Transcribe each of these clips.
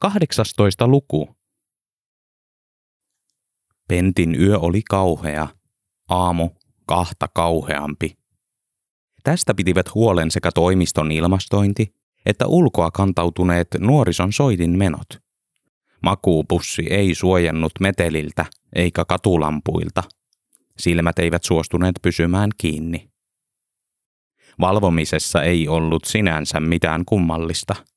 18 luku. Pentin yö oli kauhea, aamu kahta kauheampi. Tästä pitivät huolen sekä toimiston ilmastointi että ulkoa kantautuneet nuorison soitin menot. Makuupussi ei suojannut meteliltä eikä katulampuilta. Silmät eivät suostuneet pysymään kiinni. Valvomisessa ei ollut sinänsä mitään kummallista –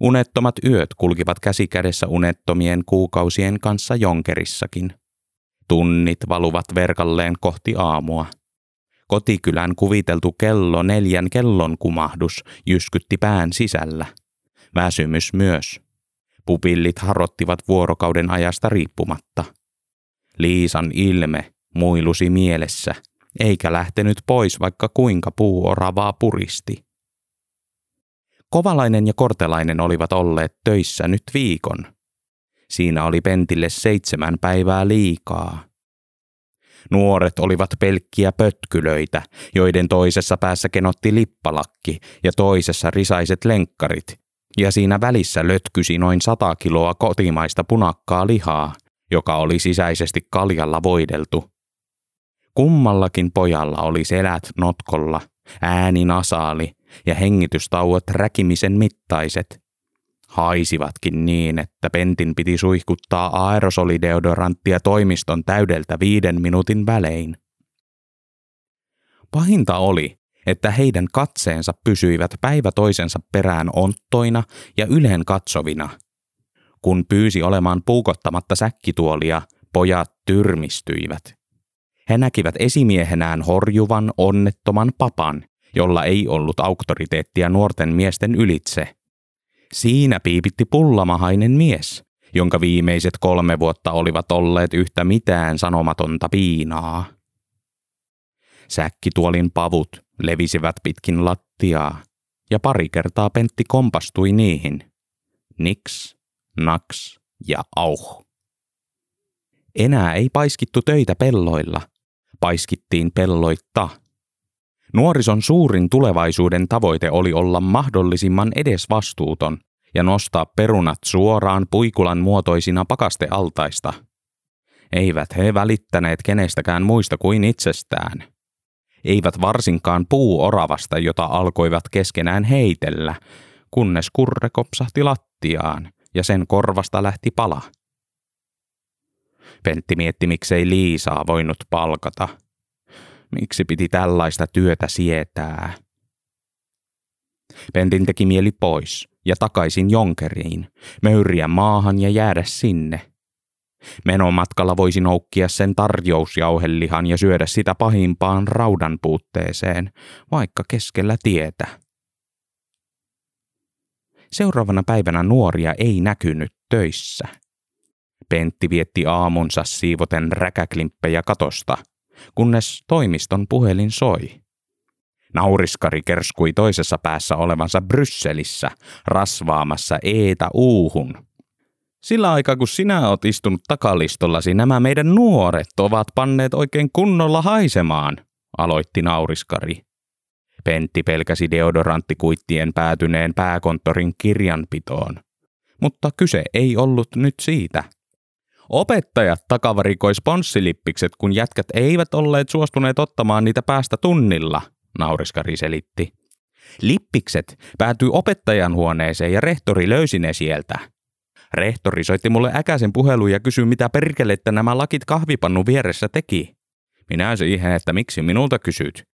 Unettomat yöt kulkivat käsikädessä unettomien kuukausien kanssa jonkerissakin. Tunnit valuvat verkalleen kohti aamua. Kotikylän kuviteltu kello neljän kellon kumahdus jyskytti pään sisällä. Väsymys myös. Pupillit harottivat vuorokauden ajasta riippumatta. Liisan ilme muilusi mielessä, eikä lähtenyt pois vaikka kuinka puuoravaa puristi. Kovalainen ja Kortelainen olivat olleet töissä nyt viikon. Siinä oli Pentille seitsemän päivää liikaa. Nuoret olivat pelkkiä pötkylöitä, joiden toisessa päässä kenotti lippalakki ja toisessa risaiset lenkkarit, ja siinä välissä lötkysi noin sata kiloa kotimaista punakkaa lihaa, joka oli sisäisesti kaljalla voideltu. Kummallakin pojalla oli selät notkolla, ääni nasaali ja hengitystauot räkimisen mittaiset. Haisivatkin niin, että Pentin piti suihkuttaa aerosolideodoranttia toimiston täydeltä viiden minuutin välein. Pahinta oli, että heidän katseensa pysyivät päivä toisensa perään onttoina ja yleen katsovina. Kun pyysi olemaan puukottamatta säkkituolia, pojat tyrmistyivät. He näkivät esimiehenään horjuvan, onnettoman papan, jolla ei ollut auktoriteettia nuorten miesten ylitse. Siinä piipitti pullamahainen mies, jonka viimeiset kolme vuotta olivat olleet yhtä mitään sanomatonta piinaa. Säkkituolin pavut levisivät pitkin lattiaa, ja pari kertaa Pentti kompastui niihin. Niks, naks ja auh. Enää ei paiskittu töitä pelloilla, paiskittiin pelloitta – Nuorison suurin tulevaisuuden tavoite oli olla mahdollisimman edesvastuuton ja nostaa perunat suoraan puikulan muotoisina pakastealtaista. Eivät he välittäneet kenestäkään muista kuin itsestään. Eivät varsinkaan puuoravasta, jota alkoivat keskenään heitellä, kunnes kurre kopsahti lattiaan ja sen korvasta lähti pala. Pentti mietti, miksei Liisaa voinut palkata – Miksi piti tällaista työtä sietää? Pentin teki mieli pois ja takaisin Jonkeriin, möyriä maahan ja jäädä sinne. Menomatkalla voisi noukkia sen tarjousjauhelihan ja syödä sitä pahimpaan raudan puutteeseen, vaikka keskellä tietä. Seuraavana päivänä nuoria ei näkynyt töissä. Pentti vietti aamunsa siivoten räkäklimppejä katosta – kunnes toimiston puhelin soi. Nauriskari kerskui toisessa päässä olevansa Brysselissä, rasvaamassa eetä uuhun. Sillä aikaa kun sinä oot istunut takalistollasi, nämä meidän nuoret ovat panneet oikein kunnolla haisemaan, aloitti nauriskari. Pentti pelkäsi deodoranttikuittien päätyneen pääkonttorin kirjanpitoon. Mutta kyse ei ollut nyt siitä – Opettajat takavarikoi sponssilippikset, kun jätkät eivät olleet suostuneet ottamaan niitä päästä tunnilla, nauriskari selitti. Lippikset päätyi opettajan huoneeseen ja rehtori löysi ne sieltä. Rehtori soitti mulle äkäisen puhelun ja kysyi, mitä perkelettä nämä lakit kahvipannu vieressä teki. Minä siihen, että miksi minulta kysyt.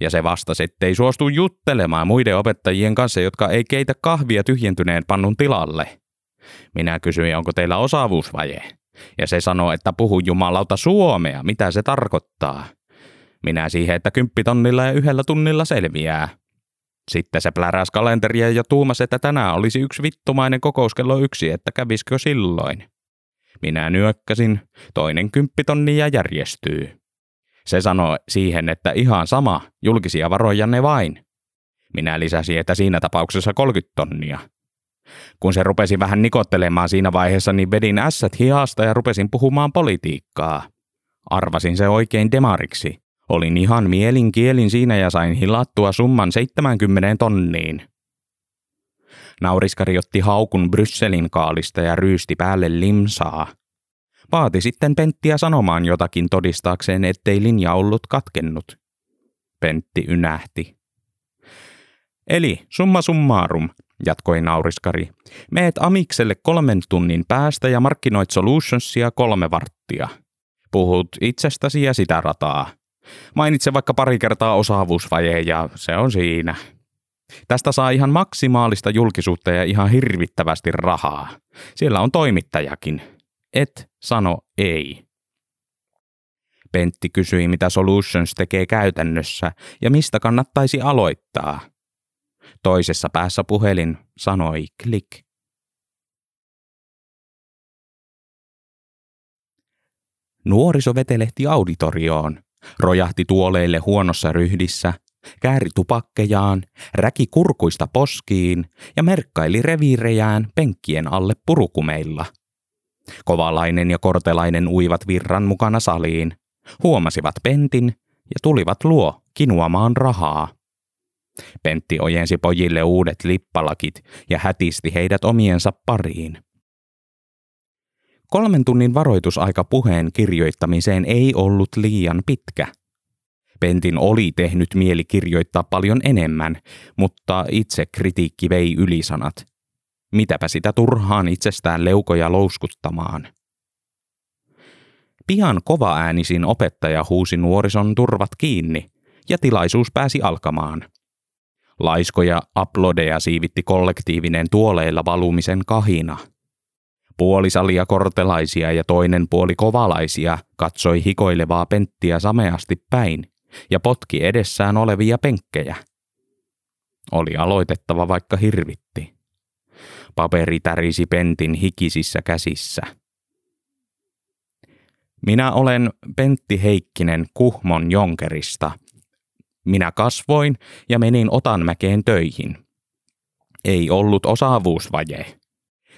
Ja se vastasi, ettei suostu juttelemaan muiden opettajien kanssa, jotka ei keitä kahvia tyhjentyneen pannun tilalle. Minä kysyin, onko teillä osaavuusvaje. Ja se sanoo, että puhu jumalauta suomea, mitä se tarkoittaa. Minä siihen, että kymppitonnilla ja yhdellä tunnilla selviää. Sitten se pläräs kalenteria ja tuumasi, että tänään olisi yksi vittumainen kokous kello yksi, että kävisikö silloin. Minä nyökkäsin, toinen kymppitonni ja järjestyy. Se sanoi siihen, että ihan sama, julkisia varoja ne vain. Minä lisäsin, että siinä tapauksessa 30 tonnia. Kun se rupesi vähän nikottelemaan siinä vaiheessa, niin vedin ässät hihasta ja rupesin puhumaan politiikkaa. Arvasin se oikein demariksi. Olin ihan mielin kielin siinä ja sain hilattua summan 70 tonniin. Nauriskari otti haukun Brysselin kaalista ja ryysti päälle limsaa. Vaati sitten Penttiä sanomaan jotakin todistaakseen, ettei linja ollut katkennut. Pentti ynähti. Eli summa summarum, jatkoi nauriskari. Meet Amikselle kolmen tunnin päästä ja markkinoit Solutionsia kolme varttia. Puhut itsestäsi ja sitä rataa. Mainitse vaikka pari kertaa osaavuusvaje ja se on siinä. Tästä saa ihan maksimaalista julkisuutta ja ihan hirvittävästi rahaa. Siellä on toimittajakin. Et sano ei. Pentti kysyi, mitä Solutions tekee käytännössä ja mistä kannattaisi aloittaa. Toisessa päässä puhelin sanoi klik. Nuoriso vetelehti auditorioon, rojahti tuoleille huonossa ryhdissä, kääri tupakkejaan, räki kurkuista poskiin ja merkkaili reviirejään penkkien alle purukumeilla. Kovalainen ja kortelainen uivat virran mukana saliin, huomasivat Pentin ja tulivat luo kinuamaan rahaa. Pentti ojensi pojille uudet lippalakit ja hätisti heidät omiensa pariin. Kolmen tunnin varoitusaika puheen kirjoittamiseen ei ollut liian pitkä. Pentin oli tehnyt mieli kirjoittaa paljon enemmän, mutta itse kritiikki vei ylisanat. Mitäpä sitä turhaan itsestään leukoja louskuttamaan. Pian kova äänisin opettaja huusi nuorison turvat kiinni, ja tilaisuus pääsi alkamaan. Laiskoja aplodeja siivitti kollektiivinen tuoleilla valumisen kahina – Puolisalia kortelaisia ja toinen puoli kovalaisia katsoi hikoilevaa penttiä sameasti päin ja potki edessään olevia penkkejä. Oli aloitettava vaikka hirvitti. Paperi tärisi pentin hikisissä käsissä. Minä olen Pentti Heikkinen Kuhmon Jonkerista. Minä kasvoin ja menin Otanmäkeen töihin. Ei ollut osaavuusvaje.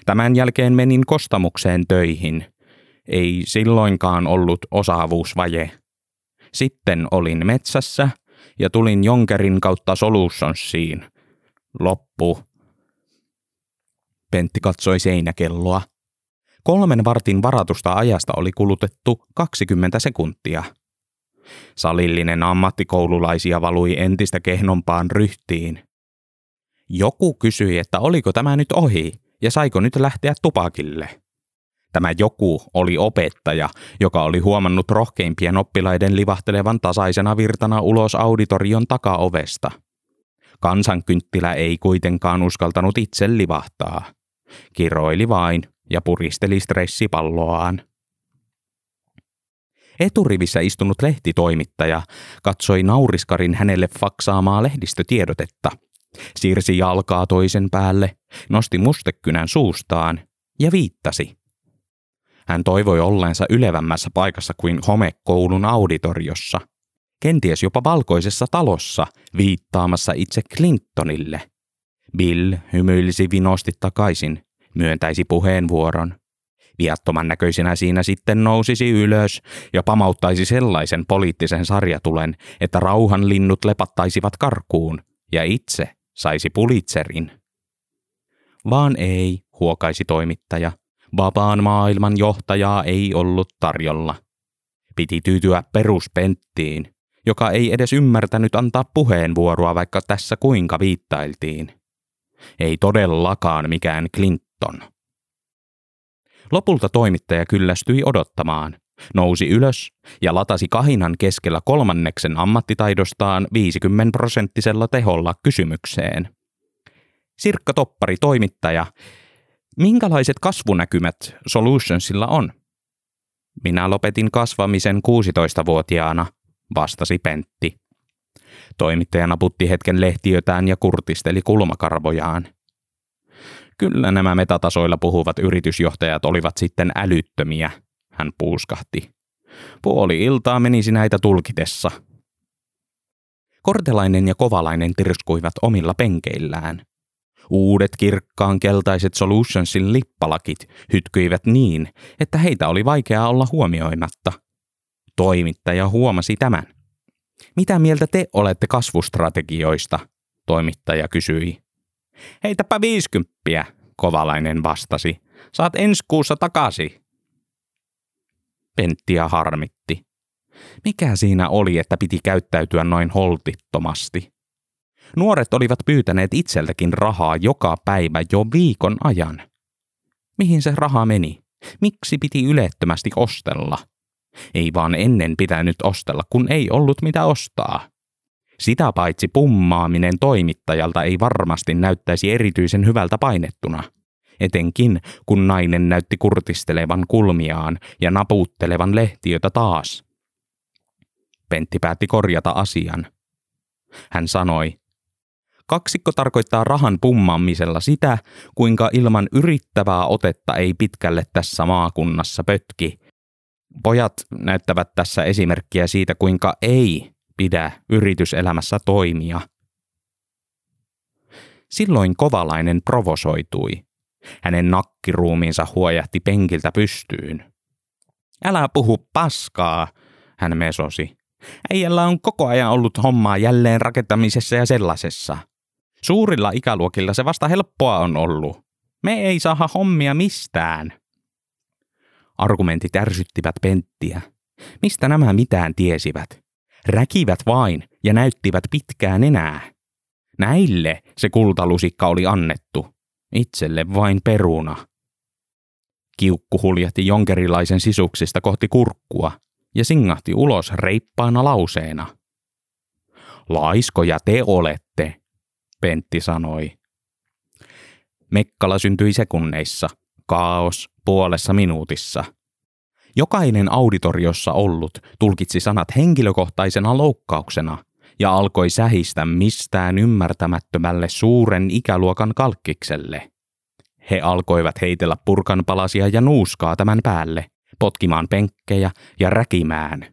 Tämän jälkeen menin kostamukseen töihin. Ei silloinkaan ollut osaavuusvaje. Sitten olin metsässä ja tulin Jonkerin kautta Solutionsiin. Loppu. Pentti katsoi seinäkelloa. Kolmen vartin varatusta ajasta oli kulutettu 20 sekuntia. Salillinen ammattikoululaisia valui entistä kehnompaan ryhtiin. Joku kysyi, että oliko tämä nyt ohi, ja saiko nyt lähteä tupakille. Tämä joku oli opettaja, joka oli huomannut rohkeimpien oppilaiden livahtelevan tasaisena virtana ulos auditorion takaovesta. Kansankynttilä ei kuitenkaan uskaltanut itse livahtaa. Kiroili vain ja puristeli stressipalloaan. Eturivissä istunut lehtitoimittaja katsoi nauriskarin hänelle faksaamaa lehdistötiedotetta – siirsi jalkaa toisen päälle, nosti mustekynän suustaan ja viittasi. Hän toivoi olleensa ylevämmässä paikassa kuin homekoulun auditoriossa, kenties jopa valkoisessa talossa viittaamassa itse Clintonille. Bill hymyilisi vinosti takaisin, myöntäisi puheenvuoron. Viattoman näköisenä siinä sitten nousisi ylös ja pamauttaisi sellaisen poliittisen sarjatulen, että rauhanlinnut lepattaisivat karkuun ja itse saisi Pulitzerin. Vaan ei, huokaisi toimittaja. Vapaan maailman johtajaa ei ollut tarjolla. Piti tyytyä peruspenttiin, joka ei edes ymmärtänyt antaa puheenvuoroa, vaikka tässä kuinka viittailtiin. Ei todellakaan mikään Clinton. Lopulta toimittaja kyllästyi odottamaan, nousi ylös ja latasi kahinan keskellä kolmanneksen ammattitaidostaan 50 prosenttisella teholla kysymykseen. Sirkka Toppari, toimittaja, minkälaiset kasvunäkymät Solutionsilla on? Minä lopetin kasvamisen 16-vuotiaana, vastasi Pentti. Toimittaja naputti hetken lehtiötään ja kurtisteli kulmakarvojaan. Kyllä nämä metatasoilla puhuvat yritysjohtajat olivat sitten älyttömiä – hän puuskahti. Puoli iltaa menisi näitä tulkitessa. Kortelainen ja kovalainen tirskuivat omilla penkeillään. Uudet kirkkaan keltaiset Solutionsin lippalakit hytkyivät niin, että heitä oli vaikea olla huomioimatta. Toimittaja huomasi tämän. Mitä mieltä te olette kasvustrategioista? Toimittaja kysyi. Heitäpä viisikymppiä, kovalainen vastasi. Saat ensi kuussa takaisin. Penttiä harmitti. Mikä siinä oli, että piti käyttäytyä noin holtittomasti? Nuoret olivat pyytäneet itseltäkin rahaa joka päivä jo viikon ajan. Mihin se raha meni? Miksi piti ylettömästi ostella? Ei vaan ennen pitänyt ostella, kun ei ollut mitä ostaa. Sitä paitsi pummaaminen toimittajalta ei varmasti näyttäisi erityisen hyvältä painettuna. Etenkin kun nainen näytti kurtistelevan kulmiaan ja naputtelevan lehtiötä taas. Pentti päätti korjata asian. Hän sanoi, Kaksikko tarkoittaa rahan pummaamisella sitä, kuinka ilman yrittävää otetta ei pitkälle tässä maakunnassa pötki. Pojat näyttävät tässä esimerkkiä siitä, kuinka ei pidä yrityselämässä toimia. Silloin kovalainen provosoitui. Hänen nakkiruumiinsa huojahti penkiltä pystyyn. Älä puhu paskaa, hän mesosi. Äijällä on koko ajan ollut hommaa jälleen rakentamisessa ja sellaisessa. Suurilla ikäluokilla se vasta helppoa on ollut. Me ei saa hommia mistään. Argumentit ärsyttivät Penttiä. Mistä nämä mitään tiesivät? Räkivät vain ja näyttivät pitkään enää. Näille se kultalusikka oli annettu. Itselle vain peruna. Kiukku huljahti jonkerilaisen sisuksista kohti kurkkua ja singahti ulos reippaana lauseena. Laiskoja te olette, Pentti sanoi. Mekkala syntyi sekunneissa, kaos puolessa minuutissa. Jokainen auditoriossa ollut tulkitsi sanat henkilökohtaisena loukkauksena ja alkoi sähistä mistään ymmärtämättömälle suuren ikäluokan kalkkikselle. He alkoivat heitellä purkanpalasia ja nuuskaa tämän päälle, potkimaan penkkejä ja räkimään.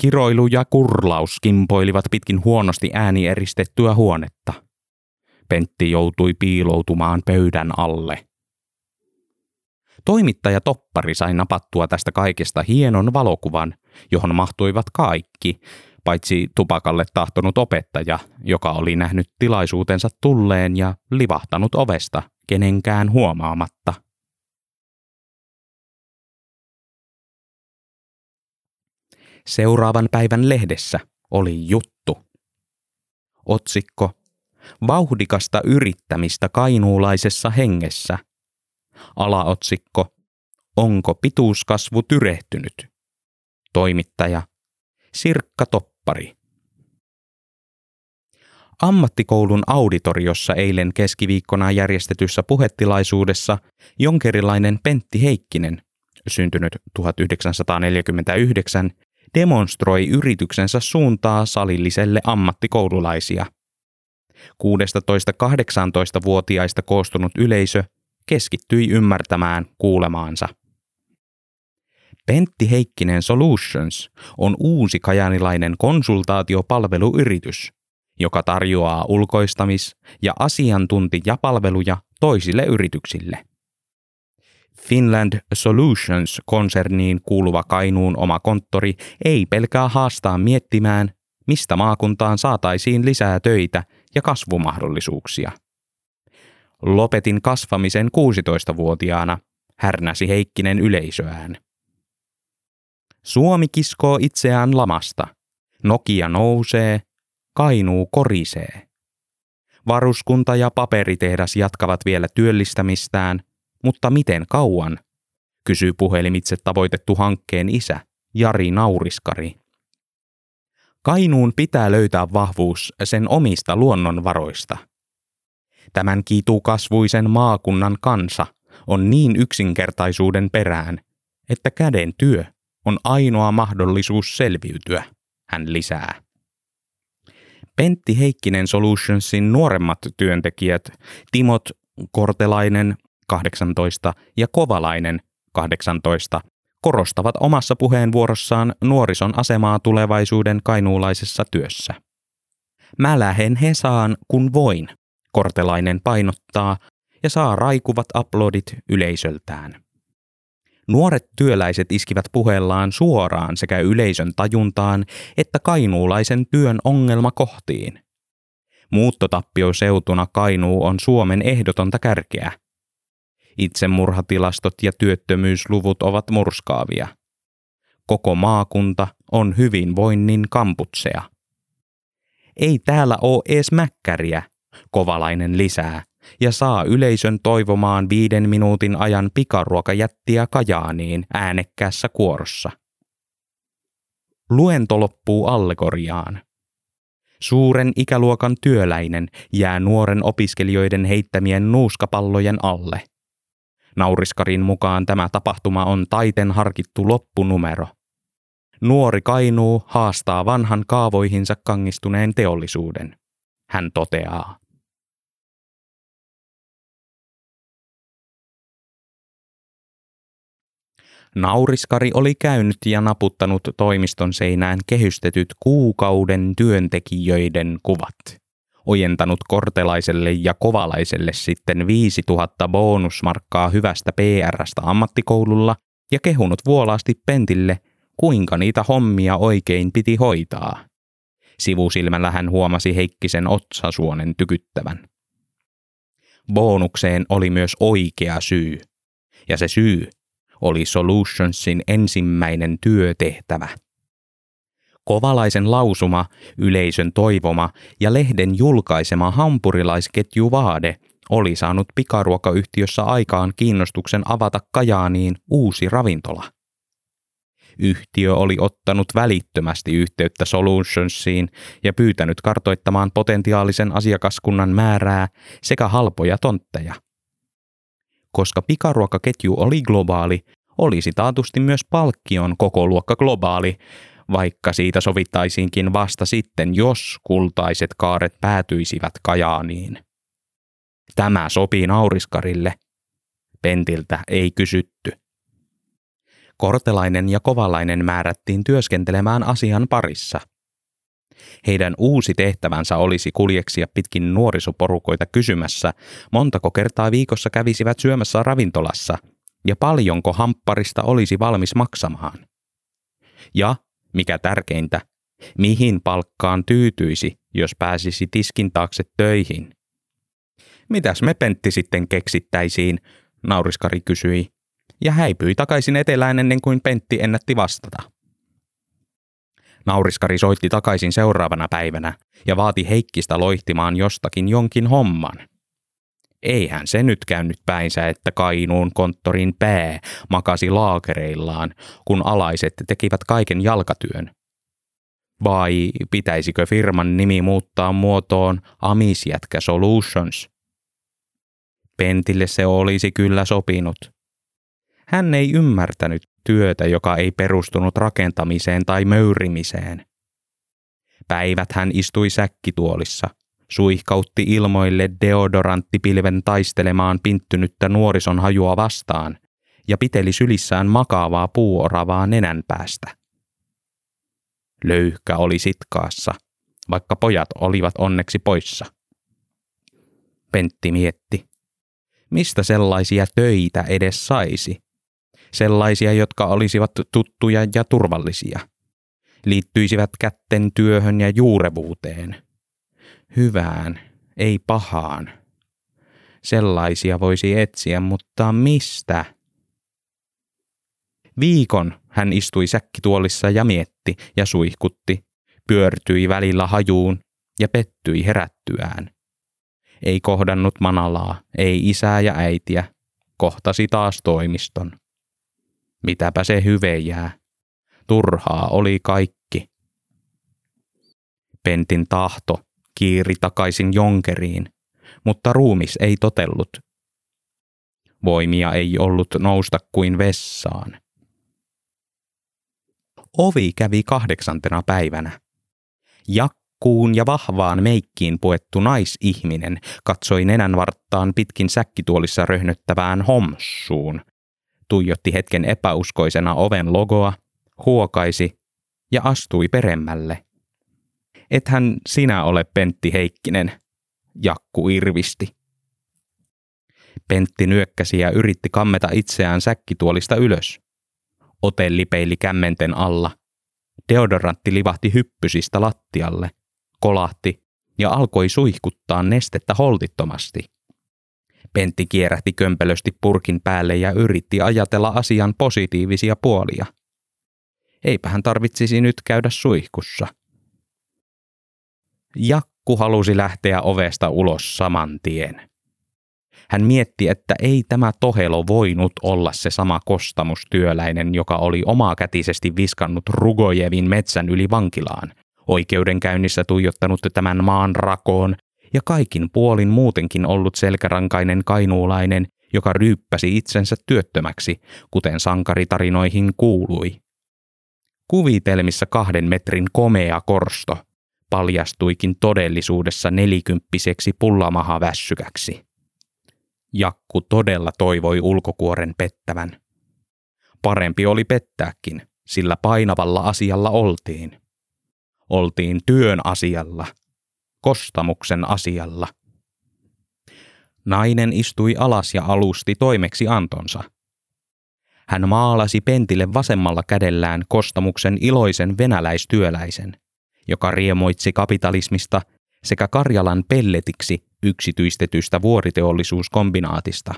Kiroilu ja kurlaus kimpoilivat pitkin huonosti ääni eristettyä huonetta – Pentti joutui piiloutumaan pöydän alle. Toimittaja Toppari sai napattua tästä kaikesta hienon valokuvan, johon mahtuivat kaikki, paitsi tupakalle tahtonut opettaja, joka oli nähnyt tilaisuutensa tulleen ja livahtanut ovesta kenenkään huomaamatta. Seuraavan päivän lehdessä oli juttu. Otsikko Vauhdikasta yrittämistä kainuulaisessa hengessä. Alaotsikko Onko pituuskasvu tyrehtynyt? Toimittaja Sirkka Toppari. Ammattikoulun auditoriossa eilen keskiviikkona järjestetyssä puhetilaisuudessa jonkerilainen Pentti Heikkinen, syntynyt 1949, demonstroi yrityksensä suuntaa salilliselle ammattikoululaisia. 16-18-vuotiaista koostunut yleisö keskittyi ymmärtämään kuulemaansa. Pentti Heikkinen Solutions on uusi kajanilainen konsultaatiopalveluyritys, joka tarjoaa ulkoistamis- ja asiantuntijapalveluja toisille yrityksille. Finland Solutions-konserniin kuuluva Kainuun oma konttori ei pelkää haastaa miettimään, mistä maakuntaan saataisiin lisää töitä ja kasvumahdollisuuksia. Lopetin kasvamisen 16-vuotiaana, härnäsi Heikkinen yleisöään. Suomi kiskoo itseään lamasta. Nokia nousee, Kainuu korisee. Varuskunta ja paperitehdas jatkavat vielä työllistämistään, mutta miten kauan? kysyy puhelimitse tavoitettu hankkeen isä, Jari Nauriskari. Kainuun pitää löytää vahvuus sen omista luonnonvaroista. Tämän kiitukasvuisen maakunnan kansa on niin yksinkertaisuuden perään, että käden työ on ainoa mahdollisuus selviytyä, hän lisää. Pentti Heikkinen Solutionsin nuoremmat työntekijät, Timot Kortelainen 18 ja Kovalainen 18, korostavat omassa puheenvuorossaan nuorison asemaa tulevaisuuden kainuulaisessa työssä. Mä lähen Hesaan, kun voin, Kortelainen painottaa ja saa raikuvat aplodit yleisöltään. Nuoret työläiset iskivät puheellaan suoraan sekä yleisön tajuntaan että kainuulaisen työn ongelmakohtiin. Muuttotappiosseutuna Kainuu on Suomen ehdotonta kärkeä. Itsemurhatilastot ja työttömyysluvut ovat murskaavia. Koko maakunta on hyvinvoinnin kamputseja. Ei täällä oo ees mäkkäriä, kovalainen lisää, ja saa yleisön toivomaan viiden minuutin ajan pikaruokajättiä Kajaaniin äänekkäässä kuorossa. Luento loppuu allegoriaan. Suuren ikäluokan työläinen jää nuoren opiskelijoiden heittämien nuuskapallojen alle. Nauriskarin mukaan tämä tapahtuma on taiten harkittu loppunumero. Nuori Kainuu haastaa vanhan kaavoihinsa kangistuneen teollisuuden. Hän toteaa. Nauriskari oli käynyt ja naputtanut toimiston seinään kehystetyt kuukauden työntekijöiden kuvat. Ojentanut kortelaiselle ja kovalaiselle sitten 5000 bonusmarkkaa hyvästä PRstä ammattikoululla ja kehunut vuolaasti Pentille, kuinka niitä hommia oikein piti hoitaa. Sivusilmällä hän huomasi Heikkisen otsasuonen tykyttävän. Bonukseen oli myös oikea syy. Ja se syy oli Solutionsin ensimmäinen työtehtävä. Kovalaisen lausuma, yleisön toivoma ja lehden julkaisema hampurilaisketju Vaade oli saanut pikaruokayhtiössä aikaan kiinnostuksen avata Kajaaniin uusi ravintola. Yhtiö oli ottanut välittömästi yhteyttä Solutionsiin ja pyytänyt kartoittamaan potentiaalisen asiakaskunnan määrää sekä halpoja tontteja – koska pikaruokaketju oli globaali, olisi taatusti myös palkkion koko luokka globaali, vaikka siitä sovittaisiinkin vasta sitten, jos kultaiset kaaret päätyisivät Kajaaniin. Tämä sopii nauriskarille. Pentiltä ei kysytty. Kortelainen ja Kovalainen määrättiin työskentelemään asian parissa – heidän uusi tehtävänsä olisi kuljeksia pitkin nuorisoporukoita kysymässä, montako kertaa viikossa kävisivät syömässä ravintolassa ja paljonko hampparista olisi valmis maksamaan. Ja, mikä tärkeintä, mihin palkkaan tyytyisi, jos pääsisi tiskin taakse töihin. Mitäs me Pentti sitten keksittäisiin, nauriskari kysyi, ja häipyi takaisin etelään ennen kuin Pentti ennätti vastata. Nauriskari soitti takaisin seuraavana päivänä ja vaati Heikkistä loihtimaan jostakin jonkin homman. Eihän se nyt käynyt päinsä, että Kainuun konttorin pää makasi laakereillaan, kun alaiset tekivät kaiken jalkatyön. Vai pitäisikö firman nimi muuttaa muotoon Amisjätkä Solutions? Pentille se olisi kyllä sopinut. Hän ei ymmärtänyt, työtä, joka ei perustunut rakentamiseen tai möyrimiseen. Päivät hän istui säkkituolissa, suihkautti ilmoille deodoranttipilven taistelemaan pinttynyttä nuorison hajua vastaan ja piteli sylissään makaavaa puuoravaa nenän päästä. Löyhkä oli sitkaassa, vaikka pojat olivat onneksi poissa. Pentti mietti, mistä sellaisia töitä edes saisi, sellaisia, jotka olisivat tuttuja ja turvallisia. Liittyisivät kätten työhön ja juurevuuteen. Hyvään, ei pahaan. Sellaisia voisi etsiä, mutta mistä? Viikon hän istui säkkituolissa ja mietti ja suihkutti, pyörtyi välillä hajuun ja pettyi herättyään. Ei kohdannut Manalaa, ei isää ja äitiä, kohtasi taas toimiston. Mitäpä se hyve jää. Turhaa oli kaikki. Pentin tahto kiiri takaisin jonkeriin, mutta ruumis ei totellut. Voimia ei ollut nousta kuin vessaan. Ovi kävi kahdeksantena päivänä. Jakkuun ja vahvaan meikkiin puettu naisihminen katsoi nenänvarttaan pitkin säkkituolissa röhnöttävään homsuun, tuijotti hetken epäuskoisena oven logoa, huokaisi ja astui peremmälle. Ethän sinä ole Pentti Heikkinen, Jakku irvisti. Pentti nyökkäsi ja yritti kammeta itseään säkkituolista ylös. Ote lipeili kämmenten alla. Deodorantti livahti hyppysistä lattialle, kolahti ja alkoi suihkuttaa nestettä holtittomasti. Pentti kierähti kömpelösti purkin päälle ja yritti ajatella asian positiivisia puolia. Eipä hän tarvitsisi nyt käydä suihkussa. Jakku halusi lähteä ovesta ulos saman tien. Hän mietti, että ei tämä Tohelo voinut olla se sama kostamustyöläinen, joka oli omakätisesti viskannut Rugojevin metsän yli vankilaan, oikeudenkäynnissä tuijottanut tämän maan rakoon ja kaikin puolin muutenkin ollut selkärankainen kainuulainen, joka ryyppäsi itsensä työttömäksi, kuten sankaritarinoihin kuului. Kuvitelmissa kahden metrin komea korsto paljastuikin todellisuudessa nelikymppiseksi pullamahavässykäksi. Jakku todella toivoi ulkokuoren pettävän. Parempi oli pettääkin, sillä painavalla asialla oltiin. Oltiin työn asialla, kostamuksen asialla. Nainen istui alas ja alusti toimeksi antonsa. Hän maalasi pentille vasemmalla kädellään kostamuksen iloisen venäläistyöläisen, joka riemoitsi kapitalismista sekä Karjalan pelletiksi yksityistetystä vuoriteollisuuskombinaatista.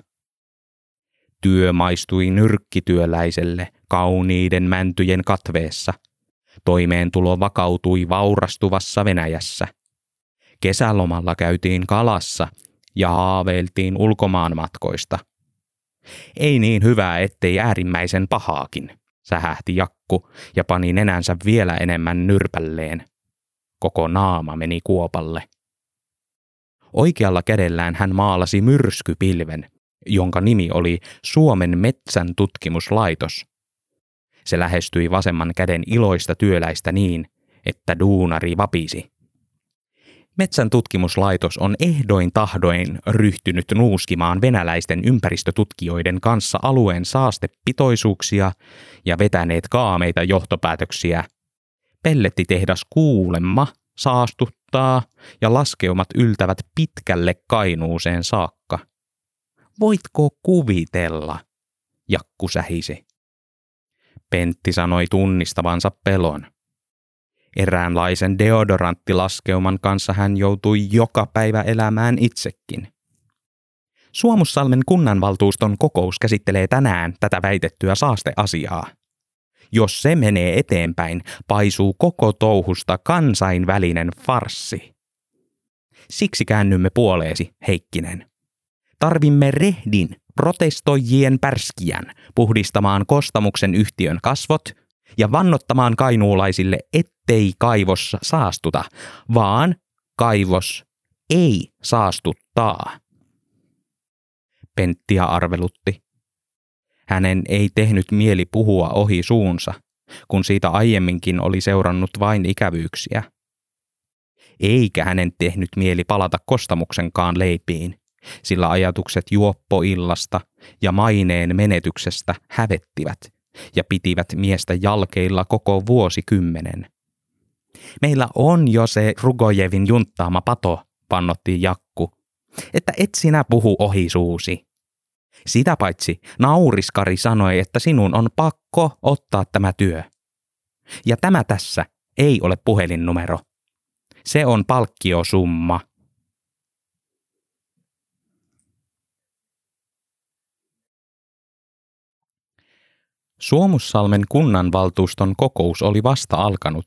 Työ maistui nyrkkityöläiselle kauniiden mäntyjen katveessa. Toimeentulo vakautui vaurastuvassa Venäjässä. Kesälomalla käytiin kalassa ja haaveiltiin ulkomaanmatkoista. Ei niin hyvää, ettei äärimmäisen pahaakin, sähähti Jakku ja pani nenänsä vielä enemmän nyrpälleen. Koko naama meni kuopalle. Oikealla kädellään hän maalasi myrskypilven, jonka nimi oli Suomen metsän tutkimuslaitos. Se lähestyi vasemman käden iloista työläistä niin, että duunari vapisi. Metsän tutkimuslaitos on ehdoin tahdoin ryhtynyt nuuskimaan venäläisten ympäristötutkijoiden kanssa alueen saastepitoisuuksia ja vetäneet kaameita johtopäätöksiä. Pellettitehdas kuulemma saastuttaa ja laskeumat yltävät pitkälle kainuuseen saakka. Voitko kuvitella? Jakku sähisi. Pentti sanoi tunnistavansa pelon. Eräänlaisen deodoranttilaskeuman kanssa hän joutui joka päivä elämään itsekin. Suomussalmen kunnanvaltuuston kokous käsittelee tänään tätä väitettyä saasteasiaa. Jos se menee eteenpäin, paisuu koko touhusta kansainvälinen farssi. Siksi käännymme puoleesi, Heikkinen. Tarvimme rehdin, protestoijien pärskiän, puhdistamaan kostamuksen yhtiön kasvot ja vannottamaan kainuulaisille, ettei kaivos saastuta, vaan kaivos ei saastuttaa. Penttiä arvelutti. Hänen ei tehnyt mieli puhua ohi suunsa, kun siitä aiemminkin oli seurannut vain ikävyyksiä. Eikä hänen tehnyt mieli palata kostamuksenkaan leipiin, sillä ajatukset juoppoillasta ja maineen menetyksestä hävettivät ja pitivät miestä jalkeilla koko vuosikymmenen. Meillä on jo se Rugojevin junttaama pato, pannotti Jakku, että et sinä puhu ohi suusi. Sitä paitsi nauriskari sanoi, että sinun on pakko ottaa tämä työ. Ja tämä tässä ei ole puhelinnumero. Se on palkkiosumma. Suomussalmen kunnanvaltuuston kokous oli vasta alkanut,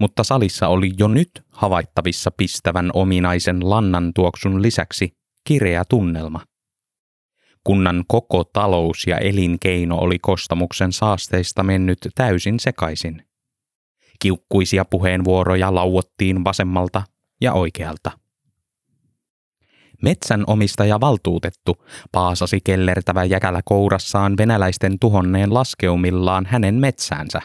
mutta salissa oli jo nyt havaittavissa pistävän ominaisen lannan tuoksun lisäksi kireä tunnelma. Kunnan koko talous ja elinkeino oli kostamuksen saasteista mennyt täysin sekaisin. Kiukkuisia puheenvuoroja lauottiin vasemmalta ja oikealta. Metsänomistaja valtuutettu paasasi kellertävä jäkälä kourassaan venäläisten tuhonneen laskeumillaan hänen metsäänsä.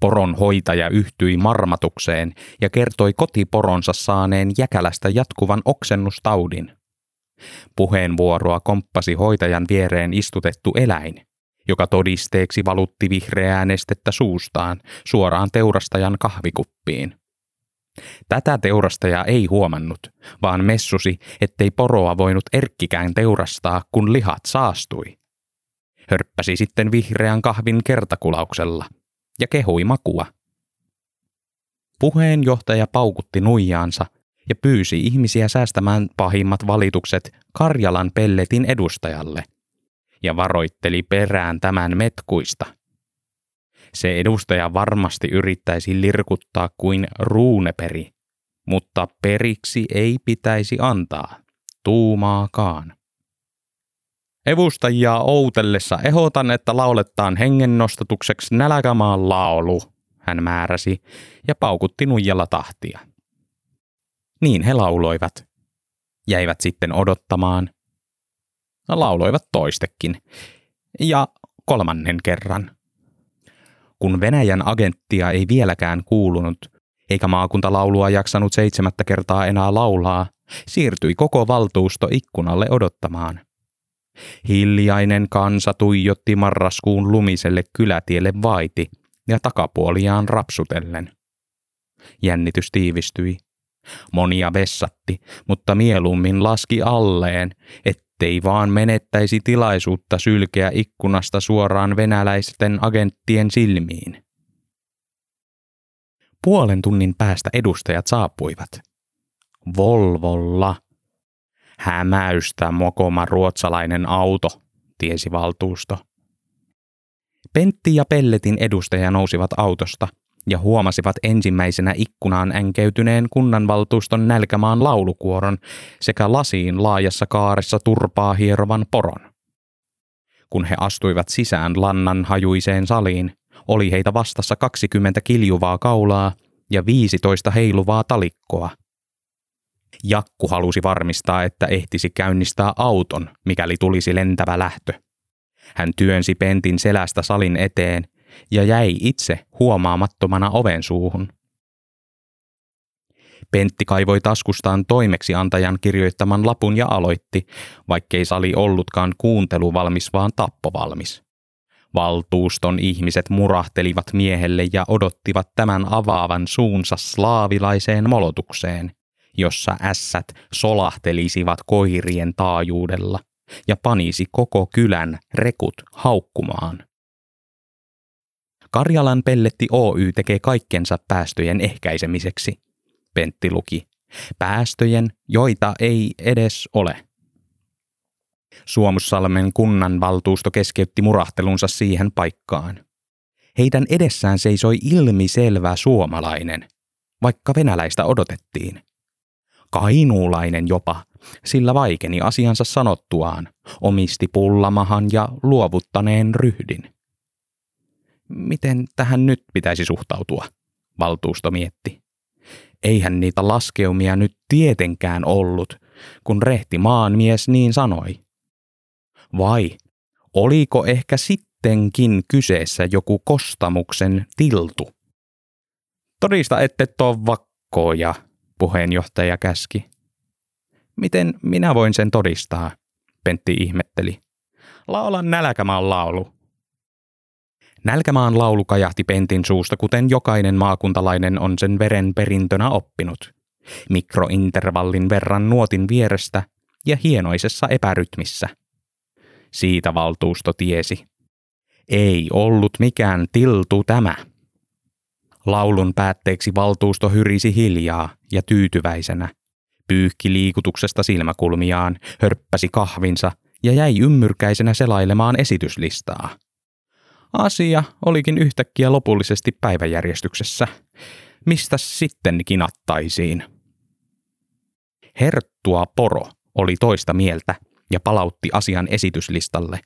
Poron hoitaja yhtyi marmatukseen ja kertoi kotiporonsa saaneen jäkälästä jatkuvan oksennustaudin – Puheenvuoroa komppasi hoitajan viereen istutettu eläin, joka todisteeksi valutti vihreää nestettä suustaan suoraan teurastajan kahvikuppiin. Tätä teurastaja ei huomannut, vaan messusi, ettei poroa voinut erkkikään teurastaa, kun lihat saastui. Hörppäsi sitten vihreän kahvin kertakulauksella ja kehui makua. Puheenjohtaja paukutti nuijaansa ja pyysi ihmisiä säästämään pahimmat valitukset Karjalan pelletin edustajalle ja varoitteli perään tämän metkuista. Se edustaja varmasti yrittäisi lirkuttaa kuin ruuneperi, mutta periksi ei pitäisi antaa, tuumaakaan. Evustajia outellessa ehotan, että laulettaan hengennostatukseksi nälkämaan laulu, hän määräsi ja paukutti nuijalla tahtia. Niin he lauloivat. Jäivät sitten odottamaan. Lauloivat toistekin. Ja kolmannen kerran. Kun Venäjän agenttia ei vieläkään kuulunut, eikä maakuntalaulua jaksanut seitsemättä kertaa enää laulaa, siirtyi koko valtuusto ikkunalle odottamaan. Hiljainen kansa tuijotti marraskuun lumiselle kylätielle vaiti ja takapuoliaan rapsutellen. Jännitys tiivistyi. Monia vessatti, mutta mieluummin laski alleen, ettei vaan menettäisi tilaisuutta sylkeä ikkunasta suoraan venäläisten agenttien silmiin. Puolen tunnin päästä edustajat saapuivat. Volvolla. Hämäystä mokoma ruotsalainen auto, tiesi valtuusto. Pentti ja Pelletin edustaja nousivat autosta ja huomasivat ensimmäisenä ikkunaan änkeytyneen kunnanvaltuuston nälkämaan laulukuoron sekä lasiin laajassa kaaressa turpaa hierovan poron. Kun he astuivat sisään lannan hajuiseen saliin, oli heitä vastassa 20 kiljuvaa kaulaa ja 15 heiluvaa talikkoa. Jakku halusi varmistaa, että ehtisi käynnistää auton, mikäli tulisi lentävä lähtö. Hän työnsi pentin selästä salin eteen ja jäi itse huomaamattomana oven suuhun. Pentti kaivoi taskustaan toimeksiantajan kirjoittaman lapun ja aloitti, vaikkei sali ollutkaan kuuntelu valmis vaan tappovalmis. Valtuuston ihmiset murahtelivat miehelle ja odottivat tämän avaavan suunsa slaavilaiseen molotukseen, jossa ässät solahtelisivat koirien taajuudella ja panisi koko kylän rekut haukkumaan. Karjalan pelletti Oy tekee kaikkensa päästöjen ehkäisemiseksi, Pentti luki. Päästöjen, joita ei edes ole. Suomussalmen kunnanvaltuusto keskeytti murahtelunsa siihen paikkaan. Heidän edessään seisoi ilmiselvä suomalainen, vaikka venäläistä odotettiin. Kainuulainen jopa, sillä vaikeni asiansa sanottuaan, omisti pullamahan ja luovuttaneen ryhdin. Miten tähän nyt pitäisi suhtautua, valtuusto mietti. Eihän niitä laskeumia nyt tietenkään ollut, kun rehti maanmies niin sanoi. Vai oliko ehkä sittenkin kyseessä joku kostamuksen tiltu? Todista ette tuo vakkoja, puheenjohtaja käski. Miten minä voin sen todistaa? Pentti ihmetteli. Laula nälkämaan laulu. Nälkämaan laulu kajahti Pentin suusta, kuten jokainen maakuntalainen on sen veren perintönä oppinut. Mikrointervallin verran nuotin vierestä ja hienoisessa epärytmissä. Siitä valtuusto tiesi. Ei ollut mikään tiltu tämä. Laulun päätteeksi valtuusto hyrisi hiljaa ja tyytyväisenä. Pyyhki liikutuksesta silmäkulmiaan, hörppäsi kahvinsa ja jäi ymmyrkäisenä selailemaan esityslistaa. Asia olikin yhtäkkiä lopullisesti päiväjärjestyksessä. Mistä sitten kinattaisiin? Herttua Poro oli toista mieltä ja palautti asian esityslistalle.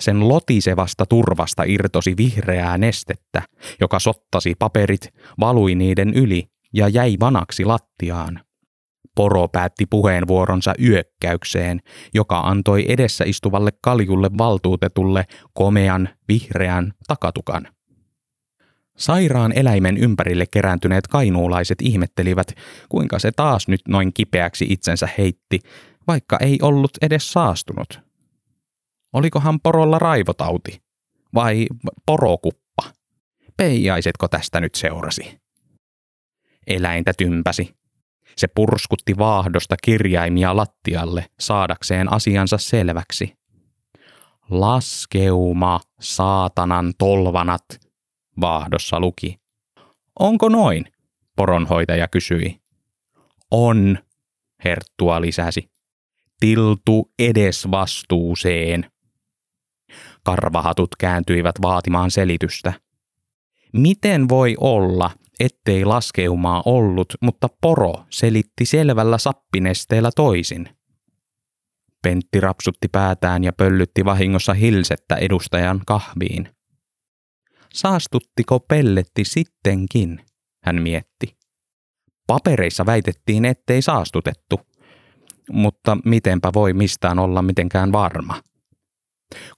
Sen lotisevasta turvasta irtosi vihreää nestettä, joka sottasi paperit, valui niiden yli ja jäi vanaksi lattiaan. Poro päätti puheenvuoronsa yökkäykseen, joka antoi edessä istuvalle kaljulle valtuutetulle komean, vihreän takatukan. Sairaan eläimen ympärille kerääntyneet kainuulaiset ihmettelivät, kuinka se taas nyt noin kipeäksi itsensä heitti, vaikka ei ollut edes saastunut. Olikohan porolla raivotauti? Vai porokuppa? Peijaisetko tästä nyt seurasi? Eläintä tympäsi, se purskutti vaahdosta kirjaimia lattialle saadakseen asiansa selväksi. Laskeuma, saatanan tolvanat, vaahdossa luki. Onko noin? Poronhoitaja kysyi. On, Herttua lisäsi. Tiltu edes vastuuseen. Karvahatut kääntyivät vaatimaan selitystä. Miten voi olla, ettei laskeumaa ollut, mutta poro selitti selvällä sappinesteellä toisin? Pentti rapsutti päätään ja pöllytti vahingossa hilsettä edustajan kahviin. Saastuttiko pelletti sittenkin, hän mietti. Papereissa väitettiin, ettei saastutettu, mutta mitenpä voi mistään olla mitenkään varma.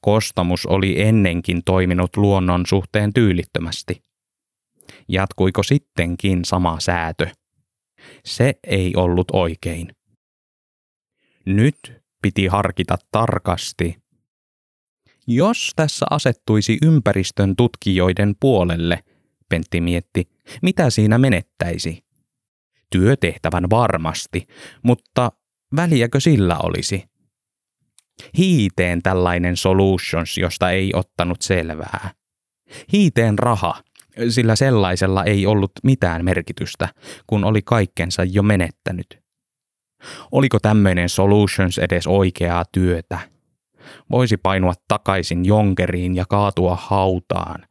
Kostamus oli ennenkin toiminut luonnon suhteen tyylittömästi. Jatkuiko sittenkin sama säätö? Se ei ollut oikein. Nyt piti harkita tarkasti. Jos tässä asettuisi ympäristön tutkijoiden puolelle, Pentti mietti, mitä siinä menettäisi? Työtehtävän varmasti, mutta väliäkö sillä olisi? Hiiteen tällainen solutions, josta ei ottanut selvää. Hiiteen raha, sillä sellaisella ei ollut mitään merkitystä, kun oli kaikkensa jo menettänyt. Oliko tämmöinen solutions edes oikeaa työtä? Voisi painua takaisin jonkeriin ja kaatua hautaan.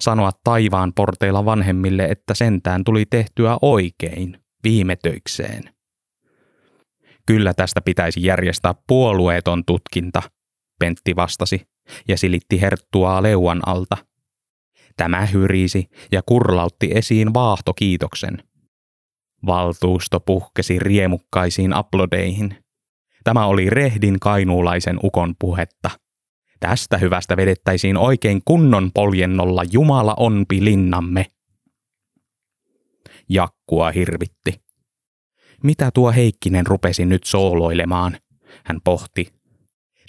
Sanoa taivaan porteilla vanhemmille, että sentään tuli tehtyä oikein, viime töikseen. Kyllä tästä pitäisi järjestää puolueeton tutkinta, Pentti vastasi ja silitti herttuaa leuan alta. Tämä hyrisi ja kurlautti esiin vaahtokiitoksen. Valtuusto puhkesi riemukkaisiin aplodeihin. Tämä oli rehdin kainuulaisen ukon puhetta. Tästä hyvästä vedettäisiin oikein kunnon poljennolla Jumala onpi linnamme. Jakkua hirvitti. Mitä tuo Heikkinen rupesi nyt sooloilemaan? Hän pohti.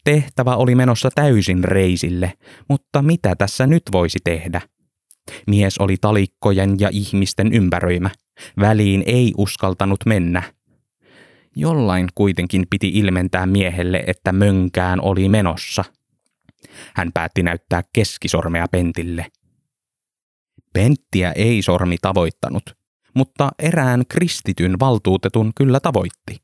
Tehtävä oli menossa täysin reisille, mutta mitä tässä nyt voisi tehdä? Mies oli talikkojen ja ihmisten ympäröimä. Väliin ei uskaltanut mennä. Jollain kuitenkin piti ilmentää miehelle, että mönkään oli menossa. Hän päätti näyttää keskisormea Pentille. Penttiä ei sormi tavoittanut, mutta erään kristityn valtuutetun kyllä tavoitti.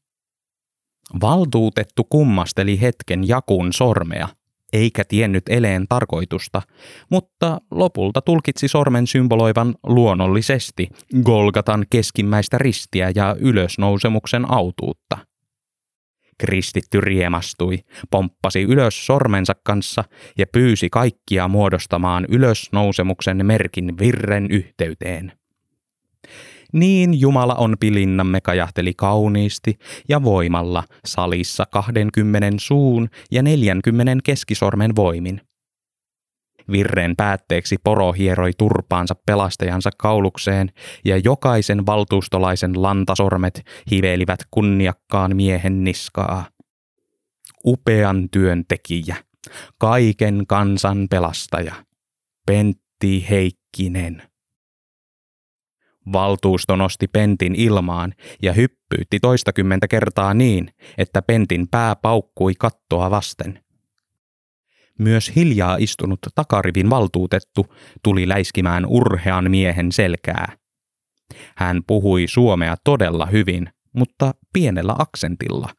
Valtuutettu kummasteli hetken jakun sormea – eikä tiennyt eleen tarkoitusta, mutta lopulta tulkitsi sormen symboloivan luonnollisesti Golgatan keskimmäistä ristiä ja ylösnousemuksen autuutta. Kristitty riemastui, pomppasi ylös sormensa kanssa ja pyysi kaikkia muodostamaan ylösnousemuksen merkin virren yhteyteen. Niin Jumala on pilinnamme kajahteli kauniisti ja voimalla salissa kahdenkymmenen suun ja neljänkymmenen keskisormen voimin. Virren päätteeksi poro hieroi turpaansa pelastajansa kaulukseen ja jokaisen valtuustolaisen lantasormet hivelivät kunniakkaan miehen niskaa. Upean työntekijä, kaiken kansan pelastaja, Pentti Heikkinen. Valtuusto nosti Pentin ilmaan ja hyppyytti toistakymmentä kertaa niin, että Pentin pää paukkui kattoa vasten. Myös hiljaa istunut takarivin valtuutettu tuli läiskimään urhean miehen selkää. Hän puhui suomea todella hyvin, mutta pienellä aksentilla.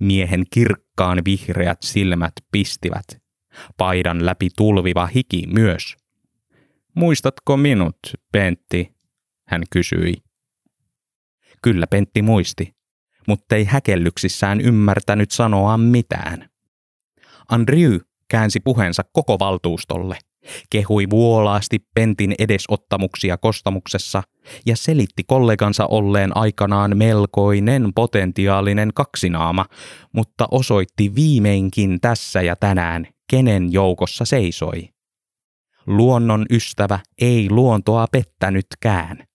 Miehen kirkkaan vihreät silmät pistivät. Paidan läpi tulviva hiki myös. Muistatko minut, Pentti? Hän kysyi. Kyllä Pentti muisti, mutta ei häkellyksissään ymmärtänyt sanoa mitään. Andrew käänsi puheensa koko valtuustolle, kehui vuolaasti Pentin edesottamuksia kostamuksessa ja selitti kollegansa olleen aikanaan melkoinen potentiaalinen kaksinaama, mutta osoitti viimeinkin tässä ja tänään, kenen joukossa seisoi. Luonnon ystävä ei luontoa pettänytkään.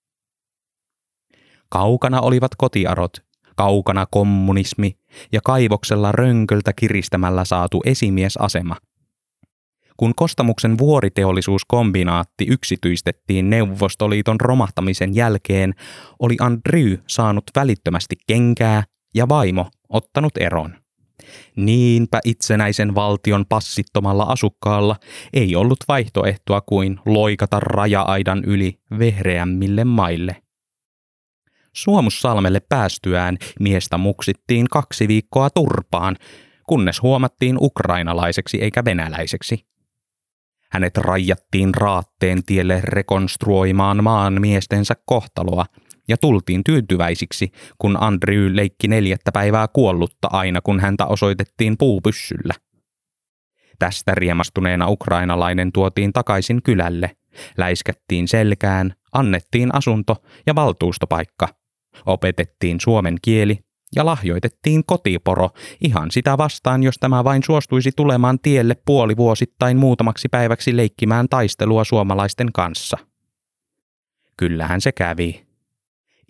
Kaukana olivat kotiarot, kaukana kommunismi ja kaivoksella rönköltä kiristämällä saatu esimiesasema. Kun Kostamuksen vuoriteollisuuskombinaatti yksityistettiin Neuvostoliiton romahtamisen jälkeen, oli Andrew saanut välittömästi kenkää ja vaimo ottanut eron. Niinpä itsenäisen valtion passittomalla asukkaalla ei ollut vaihtoehtoa kuin loikata raja-aidan yli vehreämmille maille. Suomussalmelle päästyään miestä muksittiin kaksi viikkoa turpaan, kunnes huomattiin ukrainalaiseksi eikä venäläiseksi. Hänet rajattiin raatteen tielle rekonstruoimaan maan miestensä kohtaloa ja tultiin tyytyväisiksi, kun Andrew leikki neljättä päivää kuollutta aina, kun häntä osoitettiin puupyssyllä. Tästä riemastuneena ukrainalainen tuotiin takaisin kylälle, läiskättiin selkään, annettiin asunto ja valtuustopaikka, opetettiin suomen kieli ja lahjoitettiin kotiporo ihan sitä vastaan, jos tämä vain suostuisi tulemaan tielle puolivuosittain muutamaksi päiväksi leikkimään taistelua suomalaisten kanssa. Kyllähän se kävi.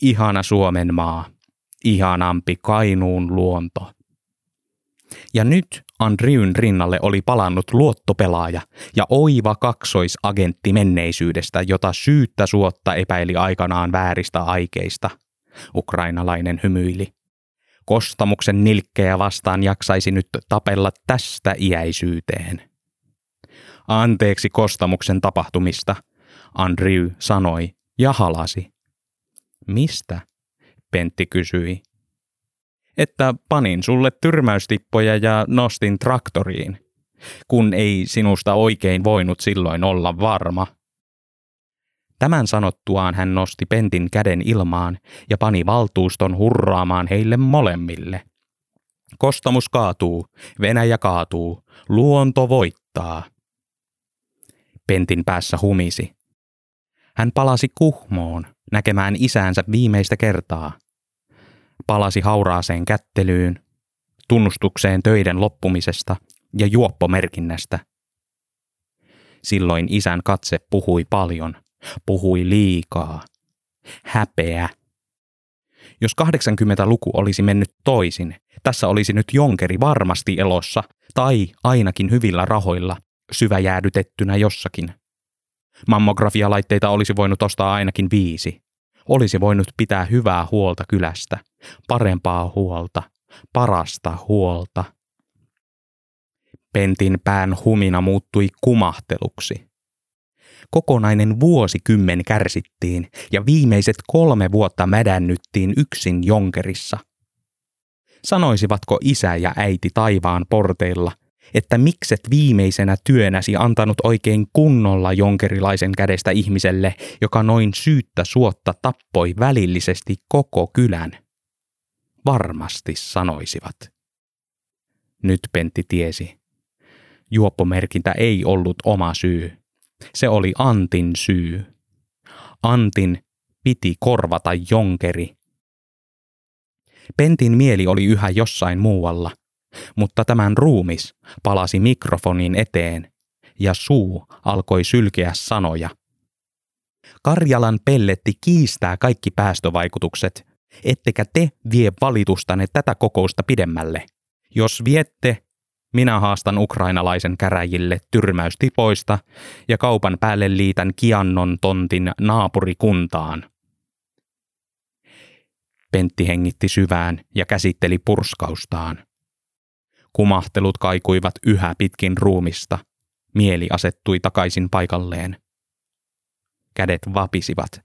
Ihana Suomen maa. Ihanampi Kainuun luonto. Ja nyt Andriyn rinnalle oli palannut luottopelaaja ja oiva kaksoisagentti menneisyydestä, jota syyttä suotta epäili aikanaan vääristä aikeista. Ukrainalainen hymyili. Kostamuksen nilkkejä vastaan jaksaisi nyt tapella tästä iäisyyteen. Anteeksi kostamuksen tapahtumista, Andrew sanoi ja halasi. Mistä? Pentti kysyi. Että panin sulle tyrmäystippoja ja nostin traktoriin, kun ei sinusta oikein voinut silloin olla varma. Tämän sanottuaan hän nosti Pentin käden ilmaan ja pani valtuuston hurraamaan heille molemmille. Kostamus kaatuu, Venäjä kaatuu, luonto voittaa. Pentin päässä humisi. Hän palasi Kuhmoon näkemään isäänsä viimeistä kertaa. Palasi hauraaseen kättelyyn, tunnustukseen töiden loppumisesta ja juoppomerkinnästä. Silloin isän katse puhui paljon – Puhui liikaa. Häpeä. Jos 80-luku olisi mennyt toisin, tässä olisi nyt jonkeri varmasti elossa, tai ainakin hyvillä rahoilla, syväjäädytettynä jossakin. Mammografialaitteita olisi voinut ostaa ainakin viisi. Olisi voinut pitää hyvää huolta kylästä, parempaa huolta, parasta huolta. Pentin pään humina muuttui kumahteluksi. Kokonainen vuosikymmen kärsittiin ja viimeiset kolme vuotta mädännyttiin yksin jonkerissa. Sanoisivatko isä ja äiti taivaan porteilla, että mikset viimeisenä työnäsi antanut oikein kunnolla jonkerilaisen kädestä ihmiselle, joka noin syyttä suotta tappoi välillisesti koko kylän? Varmasti sanoisivat. Nyt Pentti tiesi. Juoppomerkintä ei ollut oma syy. Se oli Antin syy. Antin piti korvata jonkeri. Pentin mieli oli yhä jossain muualla, mutta tämän ruumis palasi mikrofonin eteen ja suu alkoi sylkeä sanoja. Karjalan pelletti kiistää kaikki päästövaikutukset, ettekä te vie valitustanne tätä kokousta pidemmälle. Jos viette, minä haastan ukrainalaisen käräjille tyrmäystipoista ja kaupan päälle liitän Kiannon tontin naapurikuntaan. Pentti hengitti syvään ja käsitteli purskaustaan. Kumahtelut kaikuivat yhä pitkin ruumista. Mieli asettui takaisin paikalleen. Kädet vapisivat.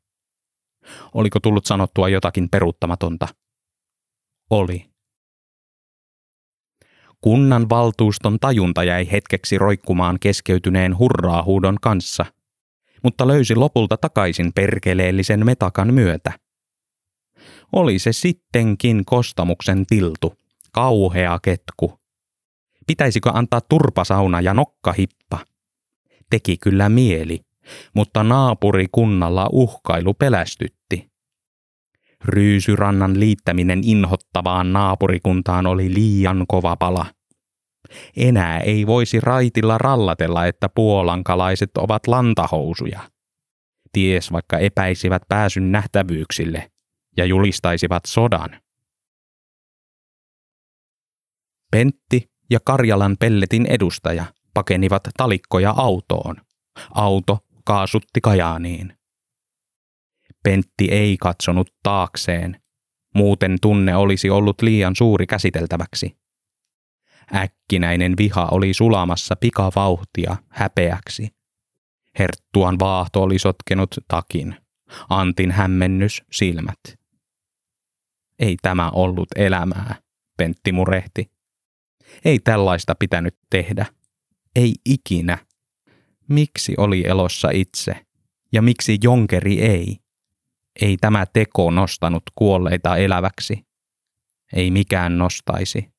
Oliko tullut sanottua jotakin peruuttamatonta? Oli. Kunnan valtuuston tajunta jäi hetkeksi roikkumaan keskeytyneen hurraahuudon kanssa, mutta löysi lopulta takaisin perkeleellisen metakan myötä. Oli se sittenkin kostamuksen tiltu, kauhea ketku. Pitäisikö antaa turpasauna ja nokkahippa? Teki kyllä mieli, mutta naapurikunnalla uhkailu pelästytti. Ryysyrannan liittäminen inhottavaan naapurikuntaan oli liian kova pala. Enää ei voisi raitilla rallatella, että puolankalaiset ovat lantahousuja. Ties vaikka epäisivät pääsyn nähtävyyksille ja julistaisivat sodan. Pentti ja Karjalan pelletin edustaja pakenivat talikkoja autoon. Auto kaasutti Kajaaniin. Pentti ei katsonut taakseen. Muuten tunne olisi ollut liian suuri käsiteltäväksi. Äkkinäinen viha oli sulamassa pikavauhtia häpeäksi. Herttuan vaahto oli sotkenut takin. Antin hämmennys silmät. Ei tämä ollut elämää, Pentti murehti. Ei tällaista pitänyt tehdä. Ei ikinä. Miksi oli elossa itse? Ja miksi jonkeri ei? Ei tämä teko nostanut kuolleita eläväksi. Ei mikään nostaisi.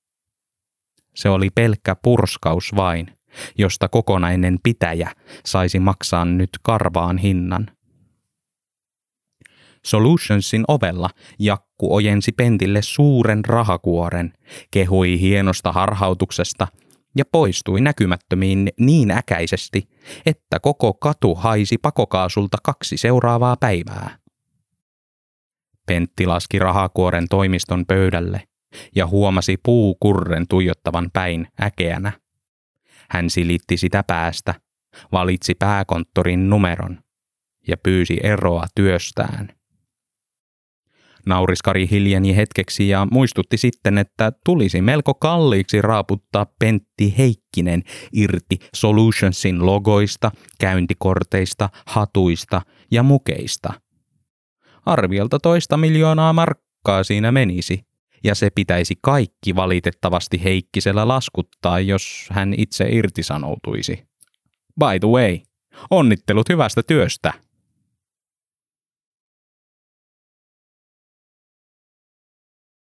Se oli pelkkä purskaus vain, josta kokonainen pitäjä saisi maksaa nyt karvaan hinnan. Solutionsin ovella Jakku ojensi Pentille suuren rahakuoren, kehui hienosta harhautuksesta ja poistui näkymättömiin niin äkäisesti, että koko katu haisi pakokaasulta kaksi seuraavaa päivää. Pentti laski rahakuoren toimiston pöydälle ja huomasi puukurren tuijottavan päin äkeänä. Hän silitti sitä päästä, valitsi pääkonttorin numeron ja pyysi eroa työstään. Nauriskari hiljeni hetkeksi ja muistutti sitten, että tulisi melko kalliiksi raaputtaa Pentti Heikkinen irti Solutionsin logoista, käyntikorteista, hatuista ja mukeista. Arviolta toista miljoonaa markkaa siinä menisi, ja se pitäisi kaikki valitettavasti Heikkisellä laskuttaa, jos hän itse irtisanoutuisi. By the way, onnittelut hyvästä työstä!